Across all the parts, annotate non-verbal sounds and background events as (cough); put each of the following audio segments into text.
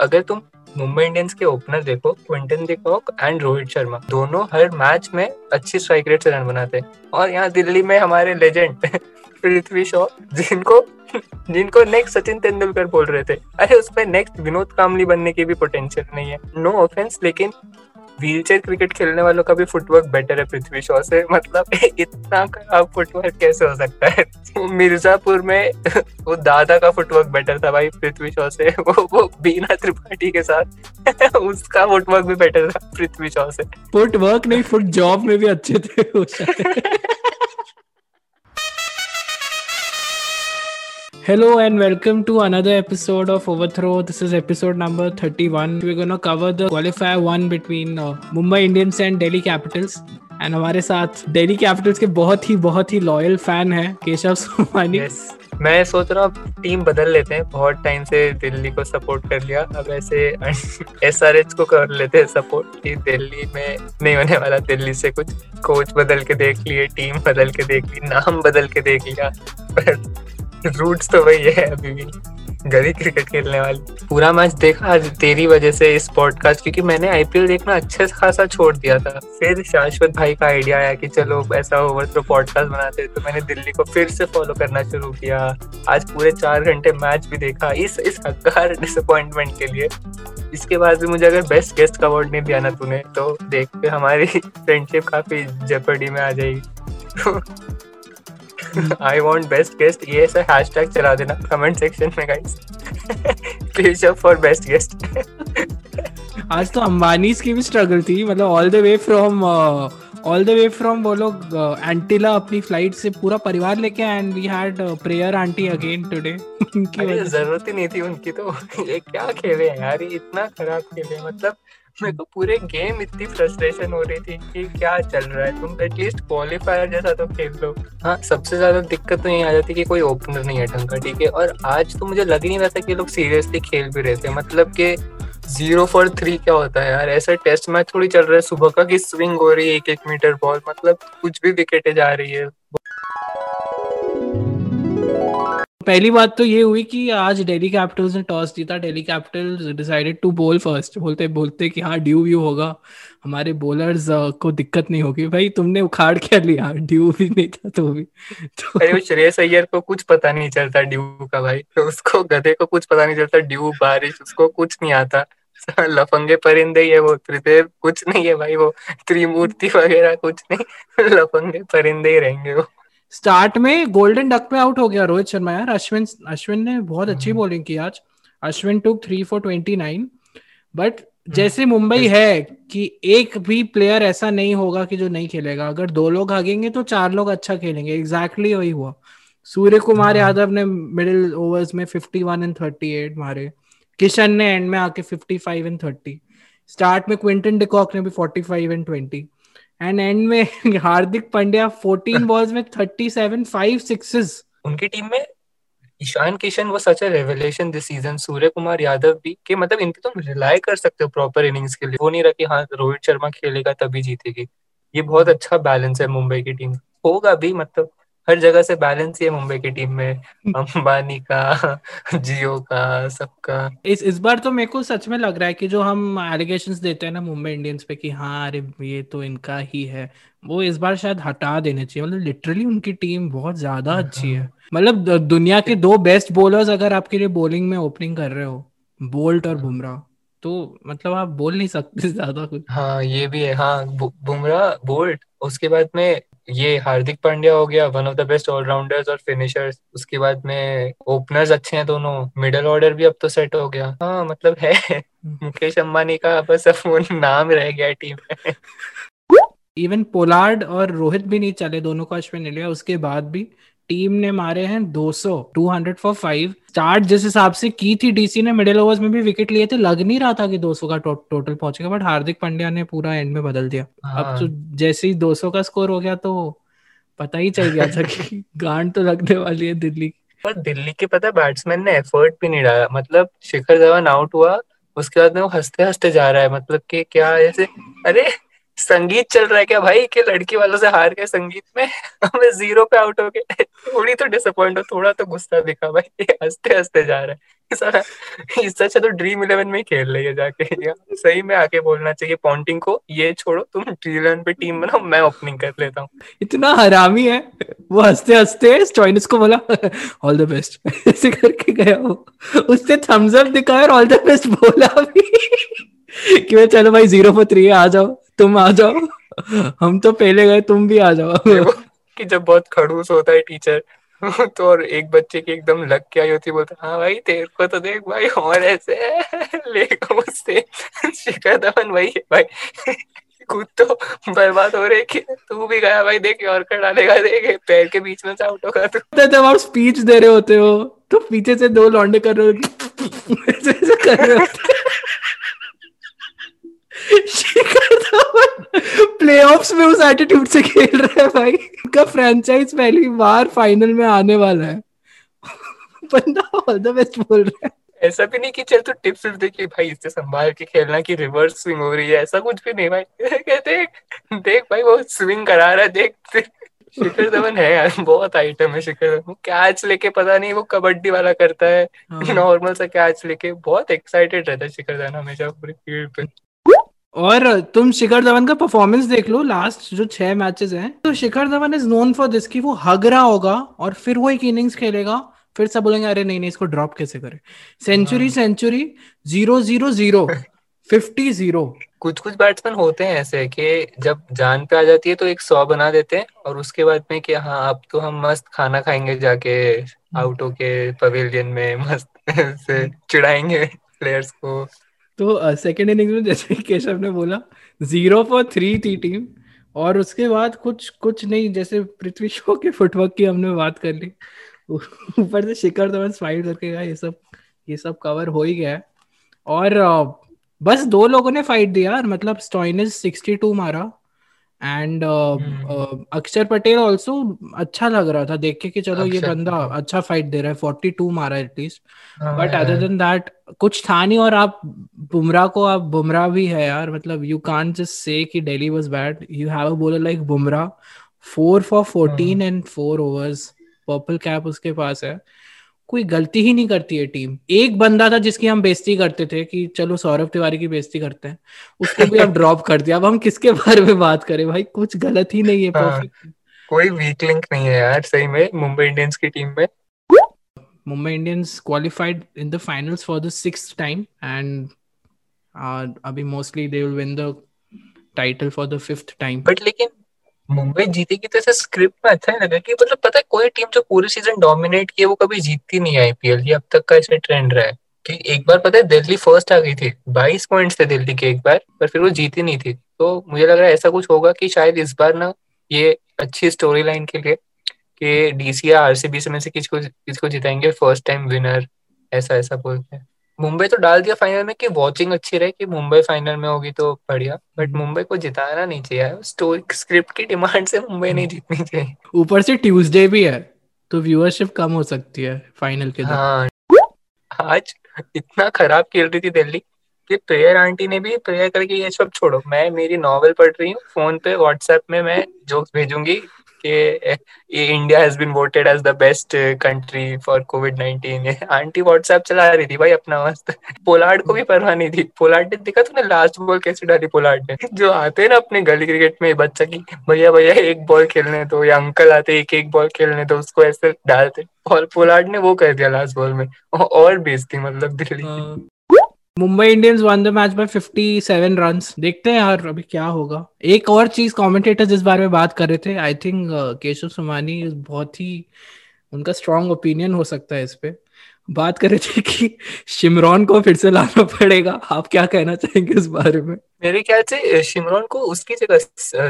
अगर तुम मुंबई इंडियंस के ओपनर देखो, Quinton de Kock and Rohit Sharma, दोनों हर मैच में अच्छी स्ट्राइक रेट से रन बनाते हैं। और यहाँ दिल्ली में हमारे लेजेंड (laughs) पृथ्वी शॉ, जिनको जिनको नेक्स्ट सचिन तेंदुलकर बोल रहे थे। अरे उसमें नेक्स्ट विनोद कामली बनने की भी पोटेंशियल नहीं है। नो no ऑफेंस लेकिन व्हीलचेयर क्रिकेट खेलने वालों का भी फुटवर्क बेटर है पृथ्वी शॉ से। मतलब (laughs) इतना खराब फुटवर्क कैसे हो सकता है? मिर्जापुर में (laughs) वो दादा का फुटवर्क बेटर था भाई पृथ्वी शॉ से। (laughs) वो वो बीना त्रिपाठी के साथ उसका फुटवर्क भी बेटर था पृथ्वी शॉ से। फुटवर्क नहीं फुट जॉब में भी अच्छे थे Hello and welcome to another episode of Overthrow. This is episode number 31. We're going to cover the qualifier one between uh, Mumbai Indians and Delhi Capitals. And हमारे साथ Delhi Capitals के बहुत ही बहुत ही लॉयल फ़ैन है केशव सोमानी yes. मैं सोच रहा हूँ टीम बदल लेते हैं बहुत टाइम से दिल्ली को सपोर्ट कर लिया अब ऐसे एस आर एच को कर लेते हैं सपोर्ट कि दिल्ली में नहीं होने वाला दिल्ली से कुछ कोच बदल के देख लिए टीम बदल के देख ली नाम बदल के देख लिया रूट्स तो वही है अभी भी। गली क्रिकेट खेलने वाली। पूरा मैच देखा आज तेरी वजह से इस पॉडकास्ट क्योंकि मैंने आईपीएल देखना अच्छे खासा छोड़ दिया था। फिर शाश्वत भाई का आइडिया आया कि चलो, ऐसा ओवर थ्रो पॉडकास्ट बनाते तो मैंने दिल्ली को फिर से फॉलो करना शुरू किया। आज पूरे चार घंटे मैच भी देखा इस इस हकार डिसअपॉइंटमेंट के लिए। इसके बाद भी मुझे अगर बेस्ट गेस्ट का अवार्ड नहीं दिया ना तूने तो देख के हमारी (laughs) फ्रेंडशिप काफ़ी जेपर्डी में आ जाएगी। (laughs) आई वांट बेस्ट गेस्ट ये ऐसा हैशटैग चला देना कमेंट सेक्शन में guys please up for best guest आज तो अंबानी की भी स्ट्रगल थी। मतलब all the way from all the way from वो लोग एंटीला uh, अपनी फ़्लाइट से पूरा परिवार लेके and we had prayer aunty again today ज़रूरत ही नहीं थी उनकी तो। (laughs) ये क्या खेले यार? ये इतना खराब खेले मतलब मेरे को पूरे गेम इतनी फ्रस्ट्रेशन हो रही थी कि क्या चल रहा है? तुम एटलीस्ट क्वालिफायर जैसा तो खेल लो। हाँ सबसे ज़्यादा दिक्कत तो यही आ जाती कि कोई ओपनर नहीं है ढंग का, ठीक है? और आज तो मुझे लग ही नहीं रहा था कि लोग सीरियसली खेल भी रहे थे। मतलब कि ज़ीरो फॉर थ्री क्या होता है यार? ऐसा टेस्ट मैच थोड़ी चल रहा है। सुबह का कि स्विंग हो रही है एक एक मीटर बॉल मतलब कुछ भी विकेटें जा रही है। पहली बात तो ये हुई कि आज दिल्ली कैपिटल्स ने टॉस जीता। Delhi Capitals decided to bowl first बोलते बोलते कि हाँ ड्यू व्यू होगा। हमारे बॉलर्स को दिक्कत नहीं होगी। भाई, तुमने उखाड़ क्या लिया? ड्यू भी नहीं था तो भी। तो श्रेयस अय्यर को कुछ पता नहीं चलता ड्यू का भाई। उसको गधे को कुछ पता नहीं चलता। ड्यू बारिश, उसको कुछ नहीं आता। लफंगे परिंदे ही है वो। त्रिदेव कुछ नहीं है भाई वो। त्रिमूर्ति वगैरह कुछ नहीं। लफंगे परिंदे ही रहेंगे वो। स्टार्ट में गोल्डन डक पे आउट हो गया रोहित शर्मा यार। अश्विन अश्विन ने बहुत अच्छी बॉलिंग हम्म। की आज। Ashwin took three four twenty nine but जैसे मुंबई है कि एक भी प्लेयर ऐसा नहीं होगा कि जो नहीं खेलेगा। अगर दो लोग भागेंगे तो चार लोग अच्छा खेलेंगे। एग्जैक्टली exactly वही हुआ। सूर्य कुमार हाँ। यादव ने मिडिल ओवर्स में 51 एंड 38 मारे। किशन ने एंड में आके 55 एंड 30 स्टार्ट में क्विंटन डिकॉक ने भी 45 एंड 20 एंड एंड में (laughs) हार्दिक पांड्या 14 बॉल्स में 37 फाइव सिक्सेस उनकी टीम में ईशान किशन वो such a revelation this season Surya Kumar Yadav भी के मतलब इन पे तुम रिलाई कर सकते हो प्रॉपर इनिंग्स के लिए। वो नहीं रखे कि हाँ रोहित शर्मा खेलेगा तभी जीतेगी। ये बहुत अच्छा बैलेंस है मुंबई की टीम होगा भी मतलब हर जगह से बैलेंस ही है मुंबई की टीम में। (laughs) अंबानी का जियो का सबका। इस इस बार तो मेरे को सच में लग रहा है कि जो हम एलिगेशन देते हैं ना मुंबई इंडियंस पे कि हाँ अरे ये तो इनका ही है वो इस बार शायद हटा देने चाहिए। मतलब लिटरली उनकी टीम बहुत ज़्यादा हाँ, अच्छी है। हाँ। मतलब दुनिया के दो बेस्ट बॉलर्स अगर आपके लिए बॉलिंग में ओपनिंग कर रहे हो बोल्ट और बुमराह तो मतलब आप बोल नहीं सकते (laughs) ज़्यादा कुछ। हाँ ये भी है। हाँ बुमराह बोल्ट उसके बाद में ये हार्दिक पांड्या हो गया one of the best all rounders और फिनिशर्स उसके बाद में ओपनर्स अच्छे हैं दोनों. मिडल ऑर्डर भी अब तो सेट हो गया. हाँ मतलब है. मुकेश अंबानी का बस अब नाम रह गया टीम में. इवन पोलार्ड और रोहित भी नहीं चले दोनों को अश्विन ने लिया. उसके बाद भी टीम ने मारे हैं 200 200 फॉर फाइव स्टार्ट जिस हिसाब से की थी डीसी ने मिडिल ओवर्स में भी विकेट लिए थे लग नहीं रहा था कि 200 का टो, टोटल पहुंचेगा बट हार्दिक पांड्या ने पूरा एंड में बदल दिया। हाँ। अब तो जैसे ही 200 का स्कोर हो गया तो पता ही चल गया था कि (laughs) गांड तो लगने वाली है दिल्ली। पर दिल्ली के पता बैट्समैन ने एफर्ट भी नहीं डाला। मतलब शिखर धवन आउट हुआ उसके बाद में वो हँसते हँसते जा रहा है। मतलब कि क्या ऐसे अरे संगीत चल रहा है क्या भाई? कि लड़की वालों से हार गए संगीत में? (laughs) हमें ज़ीरो पे आउट हो गए। थोड़ी तो डिसअपॉइंट हो, थोड़ा तो गुस्सा दिखा भाई। हँसते हँसते जा रहा है। इससे अच्छा तो ड्रीम इलेवन में ही खेल रही है जाके। सही में आके बोलना चाहिए पॉन्टिंग को, ये छोड़ो, तुम ड्रीम इलेवन पे टीम बनाओ, मैं ओपनिंग कर लेता हूँ। इतना हरामी है। वो हँसते हँसते स्टॉइनिस को बोला ऑल द बेस्ट ऐसे करके गया वो। उसने थम्स अप दिखाया और ऑल द बेस्ट बोला भी। (laughs) कि चलो भाई ज़ीरो फॉर थ्री आ जाओ। तुम आ जाओ। हम तो पहले गए तुम भी आ जाओ। कि जब बहुत खड़ूस होता है टीचर तो और एक बच्चे की एकदम लग के आई होती बोलता हाँ भाई तेरे को तो देख भाई और ऐसे लेगा मुझसे। शिखर धवन वही है भाई। खुद तो बर्बाद हो रहे कि तू भी गया भाई देख और कर डालेगा देख पैर के बीच में से आउट होगा तू। तो जब आप स्पीच दे रहे होते हो तो पीछे से दो लौंडे कर रहे हो (laughs) कर रहे होते शिखर धवन प्लेऑफ्स में उस एटीट्यूड से खेल रहा है भाई। उनका फ्रेंचाइज पहली बार फाइनल में आने वाला है। बंदा ऑल द बेस्ट बोल रहा है। ऐसा भी नहीं कि चल तू टिप्स सिर्फ़ देखिए भाई इससे संभाल के खेलना की रिवर्स स्विंग हो रही है ऐसा कुछ भी नहीं भाई। (laughs) कहते देख भाई वो स्विंग करा रहा है देख। शिखर धवन है यार बहुत आइटम है शिखर धवन। कैच लेके पता नहीं वो कबड्डी वाला करता है। नॉर्मल हाँ। सा कैच लेके बहुत एक्साइटेड रहता है शिखर धवन हमेशा पूरी फ़ील्ड पे। और तुम शिखर धवन का परफॉर्मेंस देख लो लास्ट जो छह मैचेस हैं तो Shikhar Dhawan is known for this कि वो हग रहा होगा और फिर वो एक इनिंग्स खेलेगा फिर सब बोलेंगे अरे नहीं नहीं इसको ड्रॉप कैसे करे? Century century zero zero zero fifty zero कुछ कुछ बैट्समैन होते हैं ऐसे कि जब जान पे आ जाती है तो एक सौ बना देते हैं और उसके बाद में कि हाँ अब तो हम मस्त खाना खाएँगे जाके आउटो के पवेलियन में मस्त (laughs) से चिढ़ाएँगे प्लेयर्स को। तो सेकेंड इनिंग्स में जैसे (laughs) केशव ने बोला ज़ीरो फॉर थ्री थी टीम और उसके बाद कुछ कुछ नहीं, जैसे पृथ्वी शो के फुटवर्क की हमने बात कर ली, (laughs) ऊपर से शिखर धवन स्माइल करके गया, ये सब ये सब कवर हो ही गया है। और बस दो लोगों ने फाइट दिया मतलब स्टॉइनिस सिक्सटी टू मारा एंड अक्षर पटेल ऑल्सो अच्छा लग रहा था देख के कि चलो ये बंदा अच्छा फाइट दे रहा है फोर्टी टू मारा at least but other than that कुछ था नहीं और आप बुमराह को आप बुमराह भी है यार मतलब यू कान जस्ट से कि Delhi was bad you have a bowler like Bumrah four for fourteen and four overs purple cap उसके पास है। कोई गलती ही नहीं करती है टीम। एक बंदा था जिसकी हम बेइज्जती करते थे कि चलो सौरभ तिवारी की बेइज्जती करते हैं। उसको भी अब ड्रॉप कर दिया। अब हम किसके बारे में बात करें भाई? कुछ गलत ही नहीं है परफेक्ट हाँ, कोई वीक लिंक नहीं है यार सही में। मुंबई इंडियंस की टीम में। Mumbai Indians qualified in the finals for the six time and अभी mostly they will win the title for the fifth time but लेकिन मुंबई जीतेगी तो ऐसे स्क्रिप्ट में अच्छा ही लगा कि मतलब पता है, कोई टीम जो पूरे सीज़न डोमिनेट किए वो कभी जीतती नहीं आईपीएल ये अब तक का ऐसे ट्रेंड रहा है। कि एक बार पता है, दिल्ली फ़र्स्ट आ गई थी, बाईस पॉइंट थे दिल्ली के एक बार, पर फिर वो जीती नहीं थी। तो मुझे लग रहा है ऐसा कुछ होगा कि शायद इस बार ना ये अच्छी स्टोरी लाइन के लिए कि डीसी या आरसीबी से में से किसको किसको जिताएँगे फ़र्स्ट टाइम विनर ऐसा ऐसा बोलते हैं। मुंबई तो डाल दिया फाइनल में कि वॉचिंग अच्छी रहे कि मुंबई फाइनल में होगी तो बढ़िया। बट हम्म। मुंबई को जिताना नहीं चाहिए स्टोरी स्क्रिप्ट की डिमांड से मुंबई नहीं जीतनी चाहिए। ऊपर से ट्यूसडे भी है तो व्यूअरशिप कम हो सकती है फाइनल के हाँ। आज इतना खराब खेल रही थी दिल्ली कि प्रेयर आंटी ने भी प्रेयर करके ये सब छोड़ो मैं मेरी नॉवल पढ़ रही हूँ फ़ोन पे व्हाट्सएप में मैं जोक्स भेजूँगी कि India has been voted as the best country for Covid nineteen aunty WhatsApp चला रही थी भाई अपना मस्त। पोलार्ड को भी परवाह नहीं थी। पोलार्ड ने देखा तूने लास्ट बॉल कैसे डाली पोलार्ड ने? जो आते हैं ना अपने गली क्रिकेट में बच्चा की, भैया भैया, एक बॉल खेलने तो या अंकल आते एक एक बॉल खेलने तो उसको ऐसे डालते और पोलार्ड ने वो कर दिया लास्ट बॉल में। और बेचती मतलब Delhi. Mumbai Indians won the match by 57 runs देखते हैं यार अभी क्या होगा। एक और चीज़ कमेंटेटर जिस बारे में बात कर रहे थे। I think uh, Keshav Somani बहुत ही उनका स्ट्रॉन्ग ओपिनियन हो सकता है इस पे। बात कर रहे थे कि शिमरॉन को फिर से लाना पड़ेगा। आप क्या कहना चाहेंगे इस बारे में? मेरे ख्याल से शिमरॉन को उसकी जगह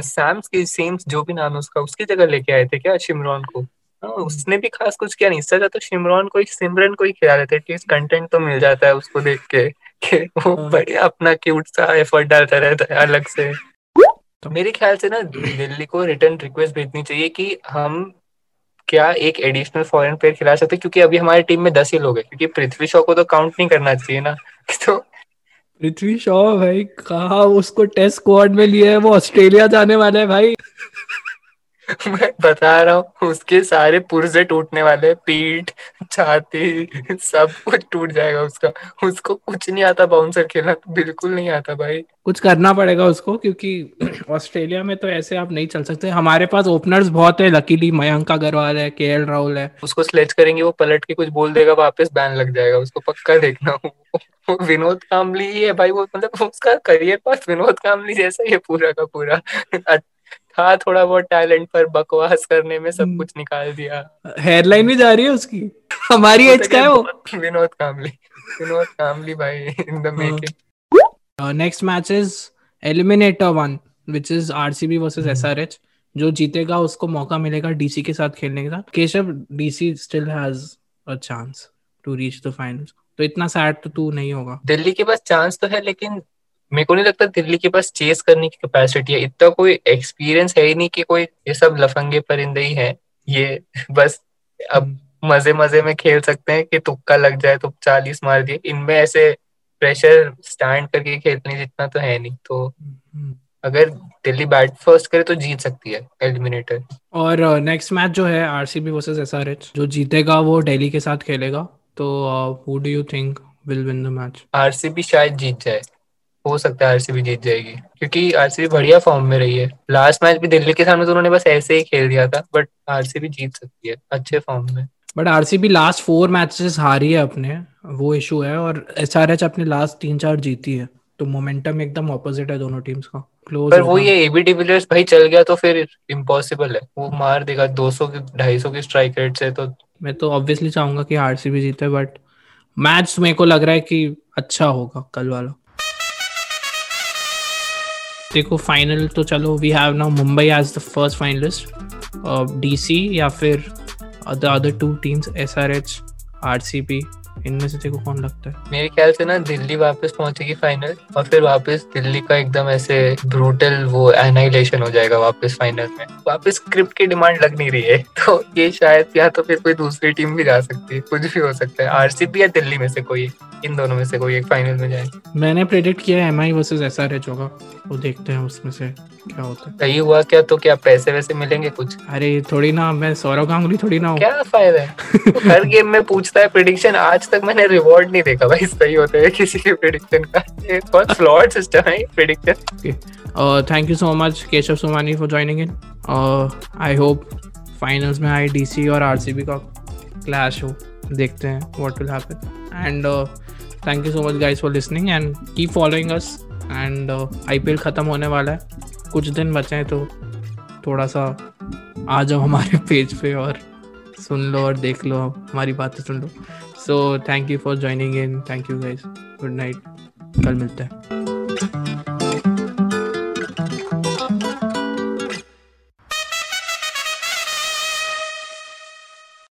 सैम्स की सेम्स जो भी नाम है उसका उसकी जगह लेके आए थे क्या शिमरॉन को? हाँ, उसने भी खास कुछ किया नहीं। इससे तो शिमरॉन को सिमरन को ही खिला रहे थे। कंटेंट तो मिल जाता है उसको देख के। कि वो हाँ। बढ़िया अपना क्यूट सा एफर्ट डालता रहता है अलग से। तो मेरे ख्याल से ना दिल्ली को रिटर्न रिक्वेस्ट भेजनी चाहिए कि हम क्या एक एडिशनल फॉरेन प्लेयर खिला सकते क्योंकि अभी हमारी टीम में दस ही लोग हैं क्योंकि पृथ्वी शॉ को तो काउंट नहीं करना चाहिए ना। (laughs) तो पृथ्वी शॉ भाई कहा उसको टेस्ट स्क्वाड में लिया है? वो ऑस्ट्रेलिया जाने वाला है भाई। (laughs) मैं बता रहा हूँ उसके सारे पुर्जे टूटने वाले पीठ छाती सब कुछ टूट जाएगा उसका। उसको कुछ नहीं आता बाउंसर खेलना बिल्कुल नहीं आता भाई। कुछ करना पड़ेगा उसको क्योंकि (clears throat) ऑस्ट्रेलिया में तो ऐसे आप नहीं चल सकते। हमारे पास ओपनर्स बहुत है लकीली मयंक अग्रवाल है के राहुल है। उसको स्लेच करेंगे वो पलट के कुछ बोल देगा वापस बैन लग जाएगा उसको पक्का देखना। विनोद कामली ही है भाई वो मतलब उसका करियर पास विनोद कामली जैसा ही है पूरा का पूरा। था थोड़ा बहुत टैलेंट पर बकवास करने में सब हम्म। कुछ निकाल दिया। हेयरलाइन भी जा रही है उसकी? हमारी एज का है वो? विनोद कामली। विनोद कामली भाई in the making next match is eliminator one which is RCB versus SRH जो जीतेगा उसको मौका मिलेगा डीसी के साथ खेलने के साथ। Keshav DC still has a chance to reach the finals तो इतना सैड तो तू नहीं होगा। दिल्ली के पास चांस तो है लेकिन मेरे को नहीं लगता दिल्ली के पास चेस करने की कैपेसिटी है। इतना कोई एक्सपीरियंस है ही नहीं कि कोई ये सब लफंगे परिंदे ही है। ये (laughs) बस अब हम्म। मज़े मज़े में खेल सकते हैं कि तुक्का लग जाए तो चालीस मार दिए। इनमें ऐसे प्रेशर स्टैंड करके खेलने जितना तो है नहीं। तो हम्म। अगर दिल्ली बैट फ़र्स्ट करे तो जीत सकती है एलिमिनेटर और नेक्स्ट मैच जो है आरसीबी वर्सेस एसआरएच जो जीतेगा वो दिल्ली के साथ खेलेगा। तो who do you think will win the match RCB शायद जीत जाए। हो सकता है आरसीबी जीत जाएगी। क्योंकि आरसीबी बढ़िया फॉर्म में रही है। लास्ट मैच भी दिल्ली के सामने तो उन्होंने बस ऐसे ही खेल दिया था बट आरसीबी जीत सकती है अच्छे फॉर्म में। But RCB last four matches हारी है अपने वो इशू है और एसआरएच अपने लास्ट तीन चार जीती है। तो मोमेंटम एकदम ऑपोजिट है दोनों टीम्स का। क्लोज पर वो ये एबी डिविलियर्स भाई चल गया तो फिर इम्पॉसिबल है। वो मार देगा 200 की 250 की स्ट्राइक रेट से तो। मैं तो ऑब्वियसली चाहूँगा कि आरसीबी जीते बट मैच मेरे को लग रहा है कि अच्छा होगा कल वाला। देखो फाइनल तो चलो we have now Mumbai as the first finalist DC या फिर other two teams S R H R C RCB इनमें से तेको कौन लगता है। मेरे ख्याल से ना दिल्ली वापस पहुंचेगी फाइनल और फिर वापस दिल्ली का एकदम ऐसे ब्रूटल वो एनाइलेशन हो जाएगा वापस फाइनल में। वापस स्क्रिप्ट की डिमांड लग नहीं रही है (laughs) तो ये शायद या तो फिर कोई दूसरी टीम भी जा सकती है कुछ भी हो सकता है। आरसीबी या दिल्ली में से कोई इन दोनों में से कोई एक फाइनल में जाए मैंने प्रेडिक्ट किया है एमआई वर्सेस एसआरएच होगा वो देखते हैं उसमें से क्या होता है। सही हुआ क्या? तो क्या पैसे वैसे मिलेंगे कुछ? अरे थोड़ी ना मैं सौरव गांगुली थोड़ी ना हूँ। क्या फ़ायदा है? (laughs) हर गेम में पूछता है प्रेडिक्शन आज तक मैंने रिवॉर्ड नहीं देखा भाई, सही होता है किसी के प्रेडिक्शन का। बहुत फ्लॉड सिस्टम है prediction thank you so much Keshav Somani for joining in I hope finals में आई डीसी और आरसीबी का क्लैश हो। देखते हैं what will happen and thank you so much guys for listening and keep following us and IPL ख़त्म होने वाला है। कुछ दिन बचे हैं तो थोड़ा सा आ जाओ हमारे पेज पे और सुन लो और देख लो। हमारी बातें सुन लो। so thank you for joining in. Thank you guys. Good night. kal milta hai